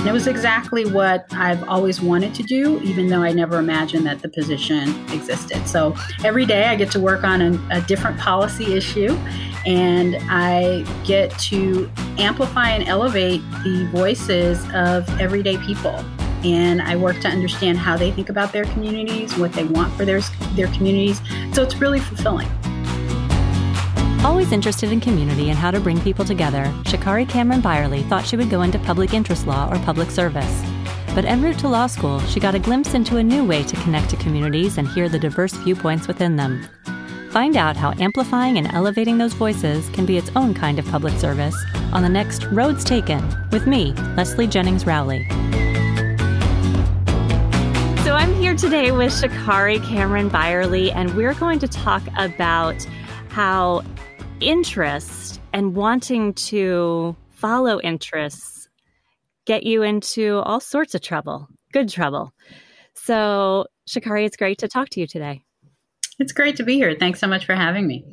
And it was exactly what I've always wanted to do, even though I never imagined that the position existed. So every day I get to work on a, a different policy issue and I get to amplify and elevate the voices of everyday people. And I work to understand how they think about their communities, what they want for their, their communities. So it's really fulfilling. Always interested in community and how to bring people together, Shakari Cameron Byerly thought she would go into public interest law or public service. But en route to law school, she got a glimpse into a new way to connect to communities and hear the diverse viewpoints within them. Find out how amplifying and elevating those voices can be its own kind of public service on the next Roads Taken with me, Leslie Jennings Rowley. So I'm here today with Shakari Cameron Byerly, and we're going to talk about how interest and wanting to follow interests get you into all sorts of trouble, good trouble. So, Shakari, it's great to talk to you today. It's great to be here. Thanks so much for having me.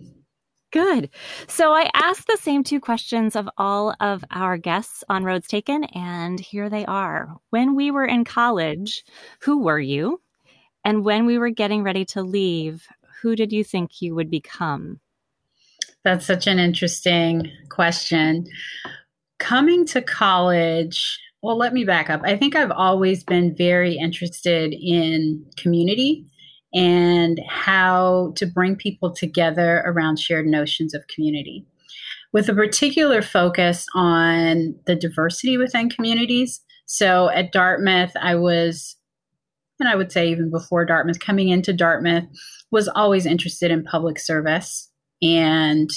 Good. So I asked the same two questions of all of our guests on Roads Taken, and here they are. When we were in college, who were you? And when we were getting ready to leave, who did you think you would become? That's such an interesting question. Coming to college, well, let me back up. I think I've always been very interested in community and how to bring people together around shared notions of community. With a particular focus on the diversity within communities. So at Dartmouth, I was, and I would say even before Dartmouth, coming into Dartmouth, was always interested in public service and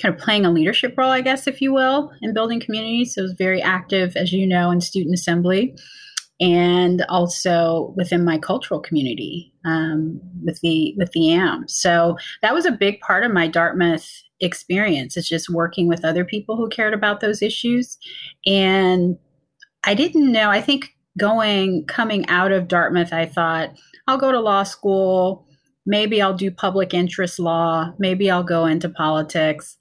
kind of playing a leadership role, I guess, if you will, in building communities. So I was very active, as you know, in student assembly and also within my cultural community um, with the with the AM. So that was a big part of my Dartmouth experience. It's just working with other people who cared about those issues, and I didn't know. I think going coming out of Dartmouth, I thought I'll go to law school maybe I'll do public interest law, maybe I'll go into politics.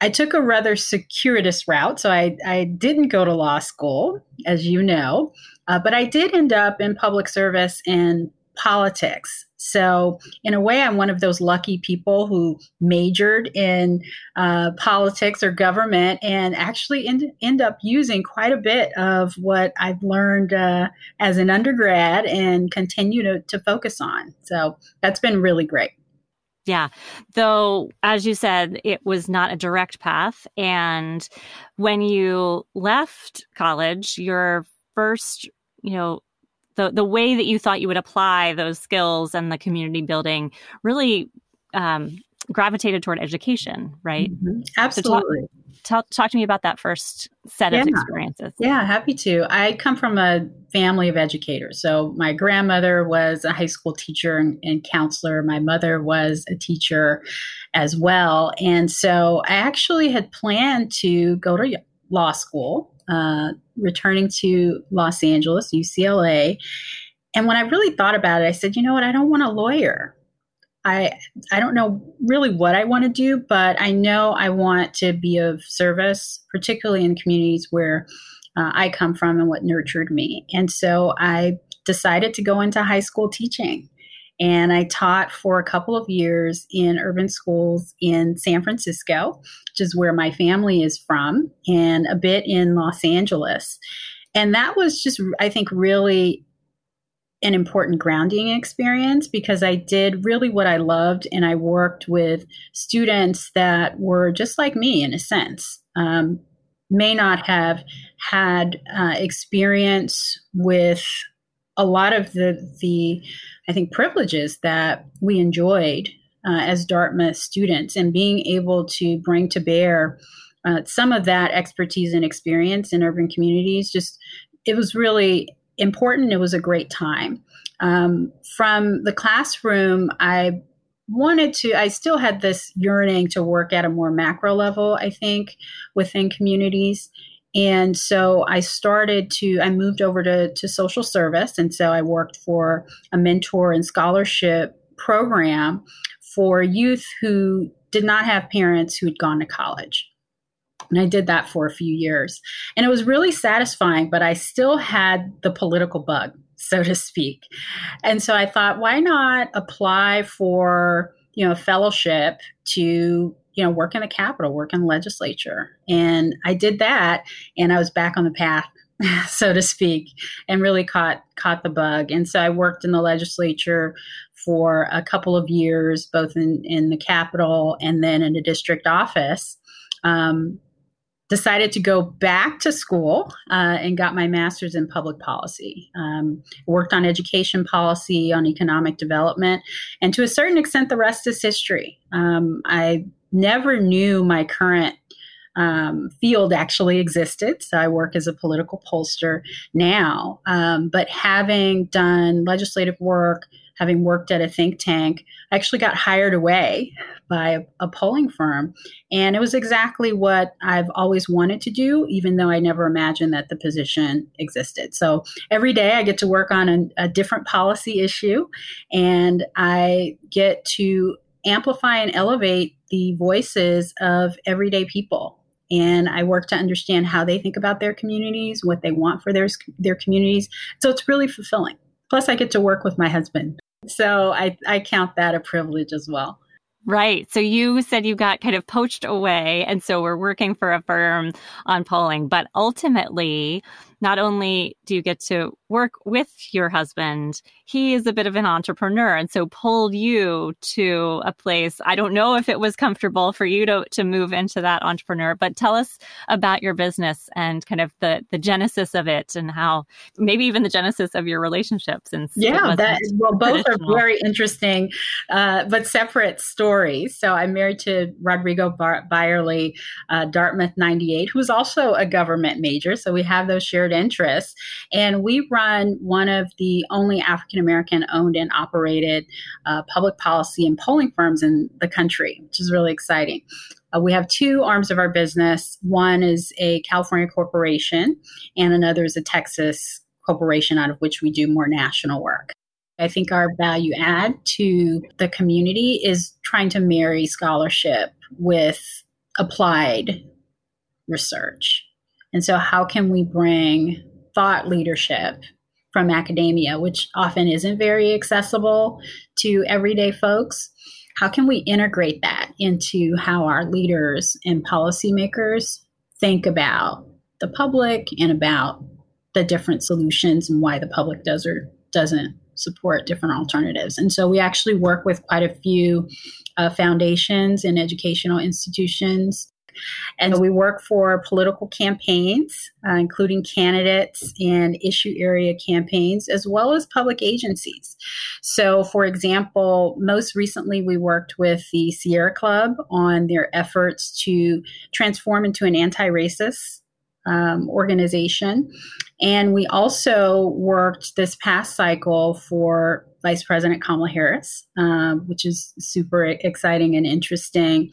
I took a rather circuitous route, so I, I didn't go to law school, as you know, uh, but I did end up in public service and politics. So, in a way, I'm one of those lucky people who majored in uh, politics or government and actually end, end up using quite a bit of what I've learned uh, as an undergrad and continue to, to focus on. So, that's been really great. Yeah. Though, as you said, it was not a direct path. And when you left college, your first, you know, the the way that you thought you would apply those skills and the community building really um, gravitated toward education, right? Mm-hmm. Absolutely. So talk, talk, talk, to me about that first set yeah. of experiences. Yeah, happy to. I come from a family of educators. So my grandmother was a high school teacher and, and counselor. My mother was a teacher as well. And so I actually had planned to go to law school uh, returning to Los Angeles, UCLA. And when I really thought about it, I said, you know what? I don't want a lawyer. I I don't know really what I want to do, but I know I want to be of service, particularly in communities where uh, I come from and what nurtured me. And so I decided to go into high school teaching. And I taught for a couple of years in urban schools in San Francisco, which is where my family is from, and a bit in Los Angeles. And that was just, I think, really an important grounding experience because I did really what I loved and I worked with students that were just like me in a sense. Um, may not have had uh, experience with a lot of the the I think privileges that we enjoyed uh, as Dartmouth students and being able to bring to bear uh, some of that expertise and experience in urban communities just it was really important. It was a great time. Um, from the classroom i wanted to i still had this yearning to work at a more macro level i think within communities and so I started to, I moved over to, to social service. And so I worked for a mentor and scholarship program for youth who did not have parents who had gone to college. And I did that for a few years. And it was really satisfying, but I still had the political bug, so to speak. And so I thought, why not apply for, you know, a fellowship to, you know, work in the Capitol, work in the legislature. And I did that and I was back on the path so to speak, and really caught caught the bug. And so I worked in the legislature for a couple of years, both in, in the Capitol and then in a district office. Um, decided to go back to school uh, and got my master's in public policy. Um, worked on education policy, on economic development, and to a certain extent, the rest is history. Um, I never knew my current um, field actually existed. So I work as a political pollster now. Um, but having done legislative work, having worked at a think tank, I actually got hired away by a, a, polling firm. And it was exactly what I've always wanted to do, even though I never imagined that the position existed. So every day I get to work on a, a different policy issue and I get to amplify and elevate the voices of everyday people and I work to understand how they think about their communities, what they want for their their communities. So it's really fulfilling. Plus, I get to work with my husband, so I I count that a privilege as well. Right. So you said you got kind of poached away, and so we're working for a firm on polling, but ultimately not only do you get to work with your husband, he is a bit of an entrepreneur and so pulled you to a place. I don't know if it was comfortable for you to, to move into that entrepreneur, but tell us about your business and kind of the, the genesis of it and how maybe even the genesis of your relationship since yeah that well both are very interesting uh, but separate stories so i'm married to rodrigo Bar- byerly uh, dartmouth 98 who's also a government major so we have those shared shared interests. And we run one of the only African American owned and operated uh, public policy and polling firms in the country, which is really exciting. Uh, we have two arms of our business. One is a California corporation, and another is a Texas corporation, out of which we do more national work. I think our value add to the community is trying to marry scholarship with applied research. And so, how can we bring thought leadership from academia, which often isn't very accessible to everyday folks? How can we integrate that into how our leaders and policymakers think about the public and about the different solutions and why the public does or doesn't support different alternatives. And so we actually work with quite a few uh, foundations and educational institutions and we work for political campaigns, uh, including candidates and issue area campaigns, as well as public agencies. So, for example, most recently we worked with the Sierra Club on their efforts to transform into an anti racist um, organization. And we also worked this past cycle for Vice President Kamala Harris, um, which is super exciting and interesting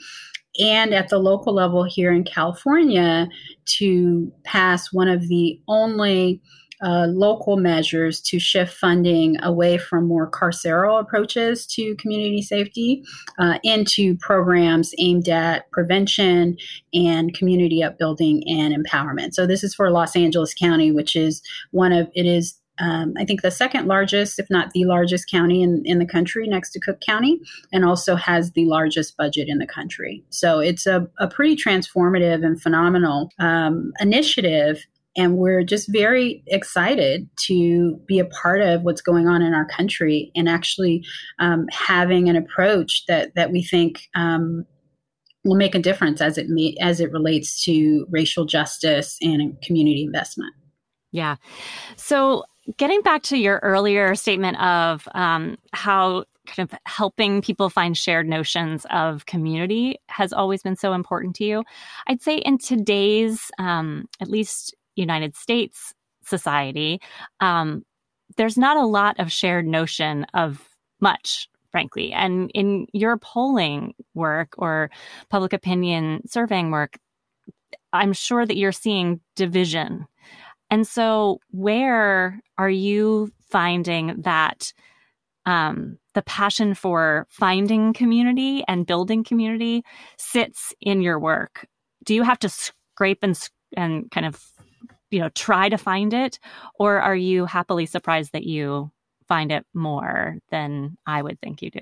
and at the local level here in California to pass one of the only uh, local measures to shift funding away from more carceral approaches to community safety uh, into programs aimed at prevention and community upbuilding and empowerment. So this is for Los Angeles County, which is one of it is um, I think the second largest, if not the largest county in, in the country next to Cook County, and also has the largest budget in the country. So it's a, a pretty transformative and phenomenal um, initiative. And we're just very excited to be a part of what's going on in our country and actually um, having an approach that, that we think um, will make a difference as it, as it relates to racial justice and community investment. Yeah. So getting back to your earlier statement of um, how kind of helping people find shared notions of community has always been so important to you. I'd say in today's, um, at least United States society, um, there's not a lot of shared notion of much, frankly. And in your polling work or public opinion surveying work, I'm sure that you're seeing division and so, where are you finding that um, the passion for finding community and building community sits in your work? Do you have to scrape and and kind of you know try to find it or are you happily surprised that you find it more than I would think you do?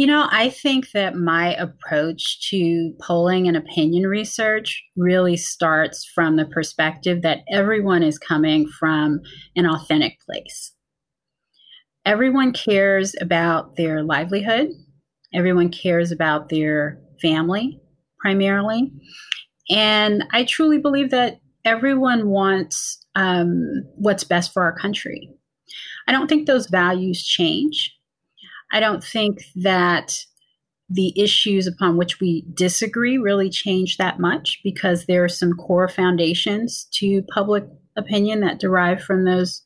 You know, I think that my approach to polling and opinion research really starts from the perspective that everyone is coming from an authentic place. Everyone cares about their livelihood, everyone cares about their family primarily. And I truly believe that everyone wants um, what's best for our country. I don't think those values change. I don't think that the issues upon which we disagree really change that much because there are some core foundations to public opinion that derive from those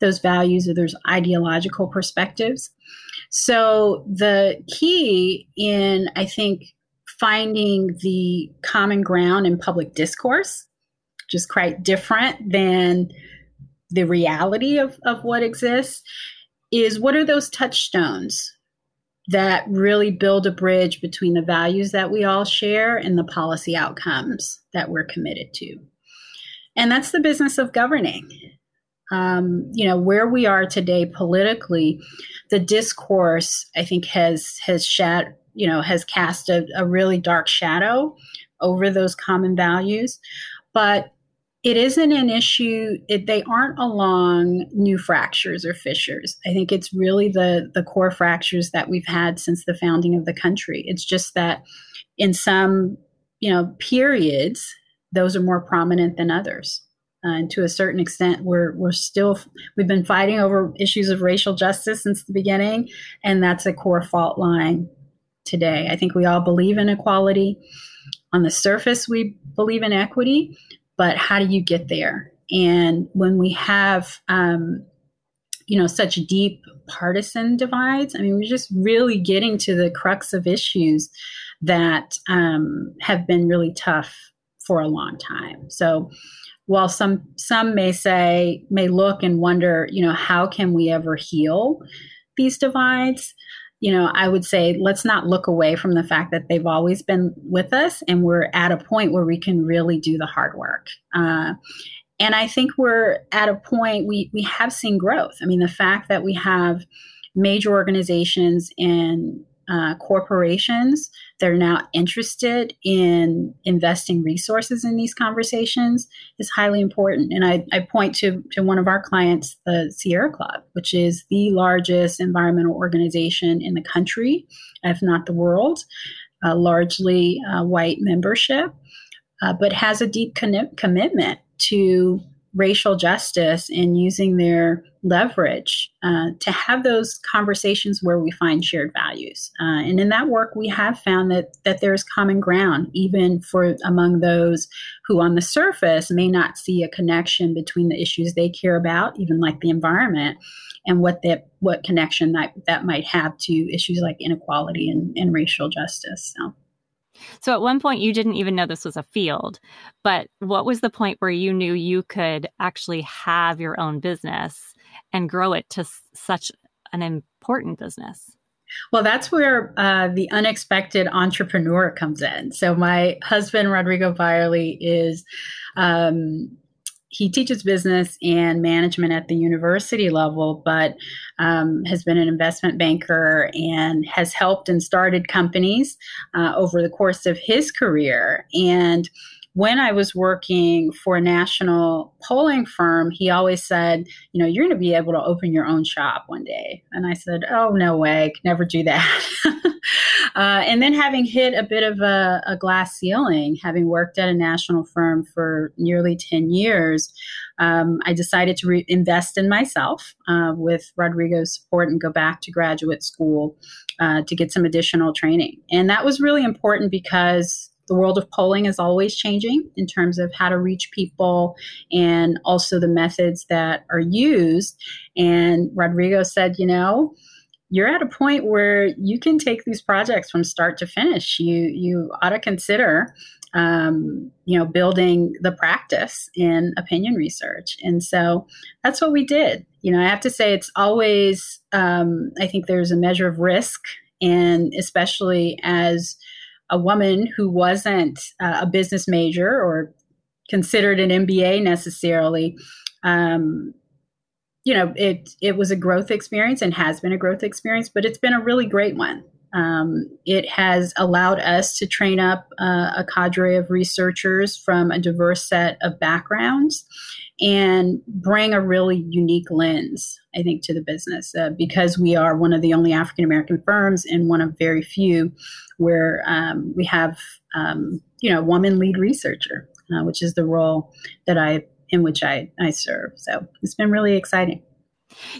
those values or those ideological perspectives. So the key in I think finding the common ground in public discourse, just quite different than the reality of, of what exists, is what are those touchstones that really build a bridge between the values that we all share and the policy outcomes that we're committed to. And that's the business of governing. Um, you know, where we are today politically, the discourse, I think, has has shat, you know, has cast a, a really dark shadow over those common values. But it isn't an issue it, they aren't along new fractures or fissures. I think it's really the the core fractures that we've had since the founding of the country. It's just that in some you know periods those are more prominent than others. Uh, and to a certain extent we're we're still we've been fighting over issues of racial justice since the beginning and that's a core fault line today. I think we all believe in equality. On the surface we believe in equity but how do you get there? And when we have, um, you know, such deep partisan divides, I mean, we're just really getting to the crux of issues that um, have been really tough for a long time. So, while some some may say may look and wonder, you know, how can we ever heal these divides? You know, I would say let's not look away from the fact that they've always been with us and we're at a point where we can really do the hard work. Uh, and I think we're at a point we, we have seen growth. I mean, the fact that we have major organizations and uh, corporations that are now interested in investing resources in these conversations is highly important. And I, I point to, to one of our clients, the Sierra Club, which is the largest environmental organization in the country, if not the world, largely uh, white membership, uh, but has a deep con- commitment to racial justice and using their leverage uh, to have those conversations where we find shared values. Uh, and in that work, we have found that that there's common ground, even for among those who, on the surface, may not see a connection between the issues they care about, even like the environment, and what that what connection that that might have to issues like inequality and, and racial justice. So. So at one point, you didn't even know this was a field, but what was the point where you knew you could actually have your own business and grow it to such an important business? Well, that's where uh, the unexpected entrepreneur comes in. So, my husband, Rodrigo Byerly, is um, he teaches business and management at the university level, but um, has been an investment banker and has helped and started companies uh, over the course of his career. And when I was working for a national polling firm, he always said, you know, you're going to be able to open your own shop one day. And I said, oh, no way, never do that. uh, and then having hit a bit of a, a, glass ceiling, having worked at a national firm for nearly 10 years, um, I decided to re- invest in myself uh, with Rodrigo's support and go back to graduate school uh, to get some additional training. And that was really important because the world of polling is always changing in terms of how to reach people and also the methods that are used. And Rodrigo said, you know, you're at a point where you can take these projects from start to finish. You you ought to consider um, you know, building the practice in opinion research. And so that's what we did. You know, I have to say it's always, um, I think there's a measure of risk, and especially as a woman who wasn't uh, a business major or considered an MBA necessarily. Um, you know, it it was a growth experience and has been a growth experience, but it's been a really great one. Um, it has allowed us to train up uh, a cadre of researchers from a diverse set of backgrounds and bring a really unique lens, I think, to the business uh, because we are one of the only African American firms and one of very few where um, we have, um, you know, woman lead researcher, uh, which is the role that I in which I, I serve. So it's been really exciting.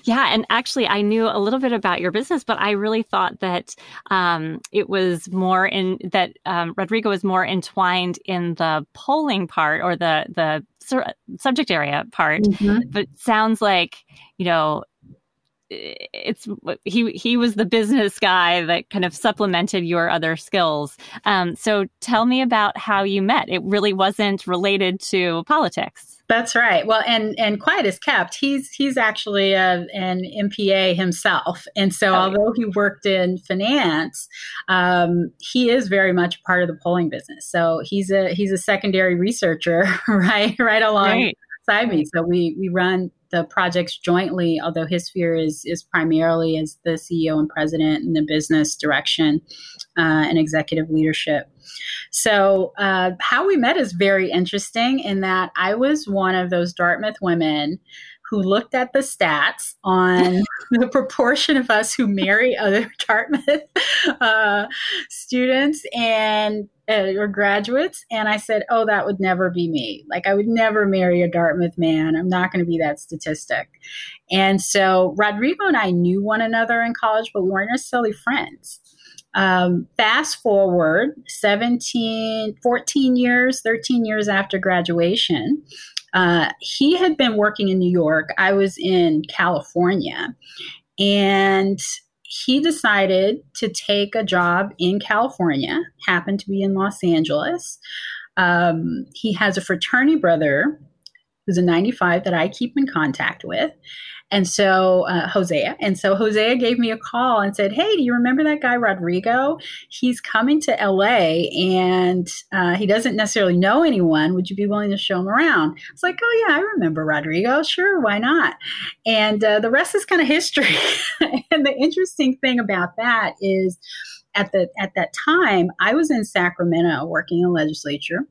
Yeah, and actually, I knew a little bit about your business, but I really thought that um, it was more in that um, Rodrigo was more entwined in the polling part or the the subject area part. Mm-hmm. But sounds like you know it's he he was the business guy that kind of supplemented your other skills. Um, so tell me about how you met. It really wasn't related to politics. That's right. Well, and and quiet is kept. He's he's actually a, an MPA himself, and so oh, although he worked in finance, um, he is very much part of the polling business. So he's a he's a secondary researcher, right, right alongside right. me. So we we run the projects jointly, although his sphere is is primarily as the CEO and president in the business direction uh, and executive leadership. So uh, how we met is very interesting in that I was one of those Dartmouth women who looked at the stats on the proportion of us who marry other Dartmouth uh, students and uh, or graduates, and I said, "Oh, that would never be me. Like, I would never marry a Dartmouth man. I'm not going to be that statistic." And so Rodrigo and I knew one another in college, but we weren't necessarily friends. Um, fast forward 17, 14 years, 13 years after graduation, uh, he had been working in New York. I was in California. And he decided to take a job in California, happened to be in Los Angeles. Um, he has a fraternity brother who's a 95 that I keep in contact with. And so, uh, Hosea. And so, Hosea gave me a call and said, Hey, do you remember that guy, Rodrigo? He's coming to LA and uh, he doesn't necessarily know anyone. Would you be willing to show him around? I was like, Oh, yeah, I remember Rodrigo. Sure, why not? And uh, the rest is kind of history. and the interesting thing about that is, at the at that time, I was in Sacramento working in the legislature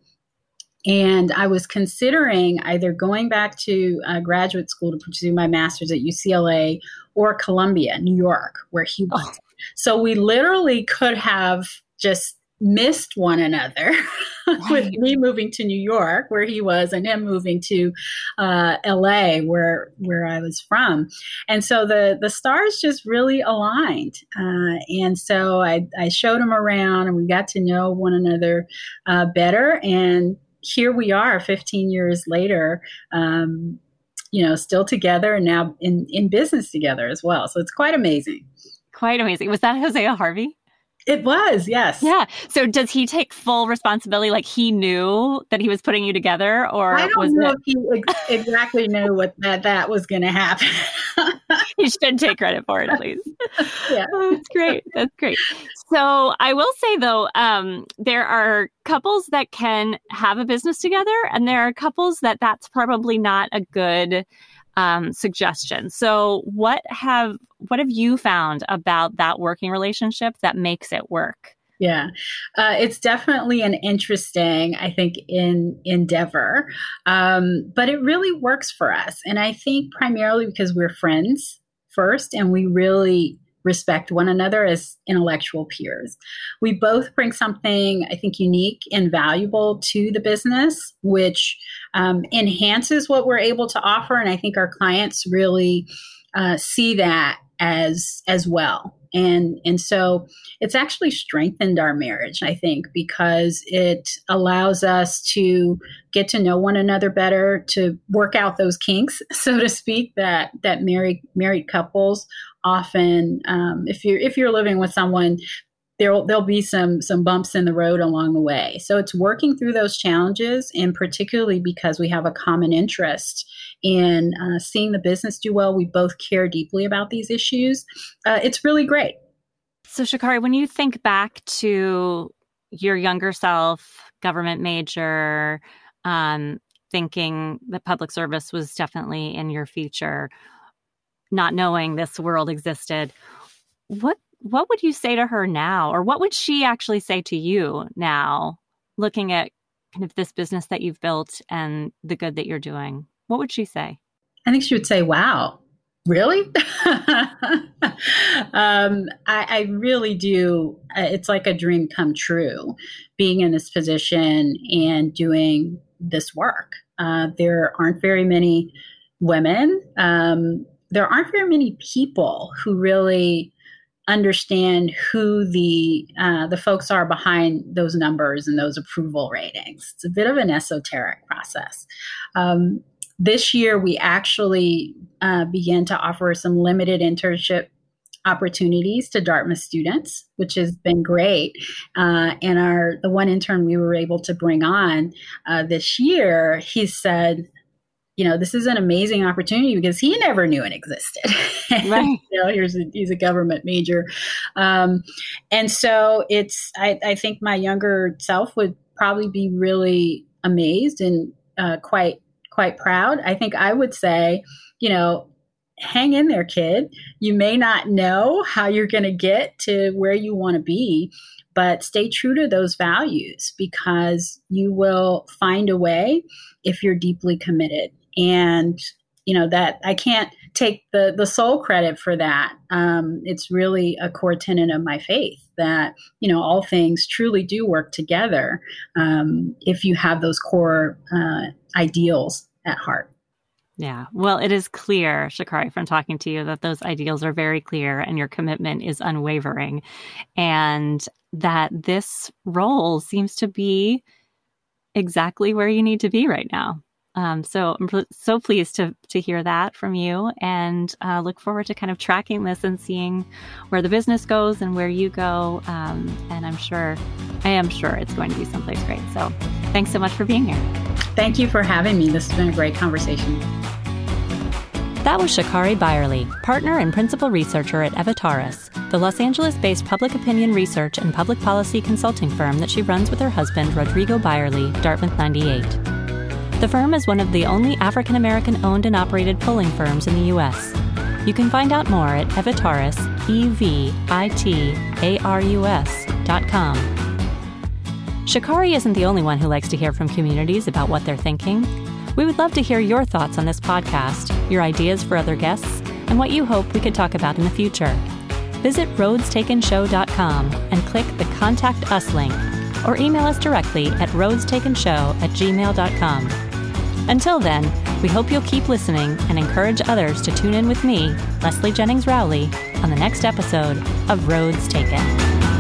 and I was considering either going back to uh, graduate school to pursue my master's at UCLA or Columbia, New York, where he was. Oh. So we literally could have just missed one another with me moving to New York where he was and him moving to uh, LA where where I was from and so the the stars just really aligned uh, and so I, I showed him around and we got to know one another uh, better and here we are 15 years later um, you know still together and now in, in business together as well so it's quite amazing quite amazing was that hosea harvey it was, yes. Yeah. So does he take full responsibility? Like he knew that he was putting you together, or I don't know it... if he ex- exactly knew what that that was going to happen. he should take credit for it at least. yeah, oh, that's great. That's great. So I will say though, um, there are couples that can have a business together, and there are couples that that's probably not a good um, suggestion. So, what have what have you found about that working relationship that makes it work? Yeah, uh, it's definitely an interesting, I think, in endeavor, um, but it really works for us, and I think primarily because we're friends first, and we really respect one another as intellectual peers. We both bring something, I think, unique and valuable to the business, which um, enhances what we're able to offer. And I think our clients really uh, see that as as well. And and so it's actually strengthened our marriage, I think, because it allows us to get to know one another better, to work out those kinks, so to speak, that that married married couples often um, if you're if you're living with someone there'll there'll be some some bumps in the road along the way. So it's working through those challenges and particularly because we have a common interest in uh, seeing the business do well. We both care deeply about these issues. Uh, it's really great. So shakari when you think back to your younger self government major um, thinking that public service was definitely in your future, not knowing this world existed. What what would you say to her now, or what would she actually say to you now, looking at kind of this business that you've built and the good that you're doing? What would she say? I think she would say, "Wow, really?" um, I, I, really do. Uh, it's like a dream come true, being in this position and doing this work. Uh, there aren't very many women. Um, there aren't very many people who really understand who the uh, the folks are behind those numbers and those approval ratings. It's a bit of an esoteric process. Um, this year, we actually uh, began to offer some limited internship opportunities to Dartmouth students, which has been great. Uh, and our the one intern we were able to bring on uh, this year, he said, you know, this is an amazing opportunity because he never knew it existed. Right. you know, here's a, he's a government major. Um, and so it's, I, I, think my younger self would probably be really amazed and uh, quite, quite proud. I think I would say, you know, hang in there, kid. You may not know how you're going to get to where you want to be, but stay true to those values because you will find a way if you're deeply committed. And you know that I can't take the the sole credit for that. Um, it's really a core tenet of my faith that you know all things truly do work together um, if you have those core uh, ideals at heart. Yeah. Well, it is clear, Shakari, from talking to you, that those ideals are very clear and your commitment is unwavering. And that this role seems to be exactly where you need to be right now. Um, so I'm so pleased to to hear that from you, and uh, look forward to kind of tracking this and seeing where the business goes and where you go. Um, and I'm sure, I am sure it's going to be someplace great. So thanks so much for being here. Thank you for having me. This has been a great conversation. That was Shakari Byerly, partner and principal researcher at Evitarus, the Los Angeles based public opinion research and public policy consulting firm that she runs with her husband, Rodrigo Byerly, Dartmouth 98. The firm is one of the only African American owned and operated polling firms in the U.S. You can find out more at Evitarus, E-V-I-T-A-R-U-S dot com. Shakari isn't the only one who likes to hear from communities about what they're thinking. We would love to hear your thoughts on this podcast, your ideas for other guests, and what you hope we could talk about in the future. Visit roadstakenshow.com and click the Contact Us link, or email us directly at roadstakenshow at gmail.com. Until then, we hope you'll keep listening and encourage others to tune in with me, Leslie Jennings Rowley, on the next episode of Roads Taken.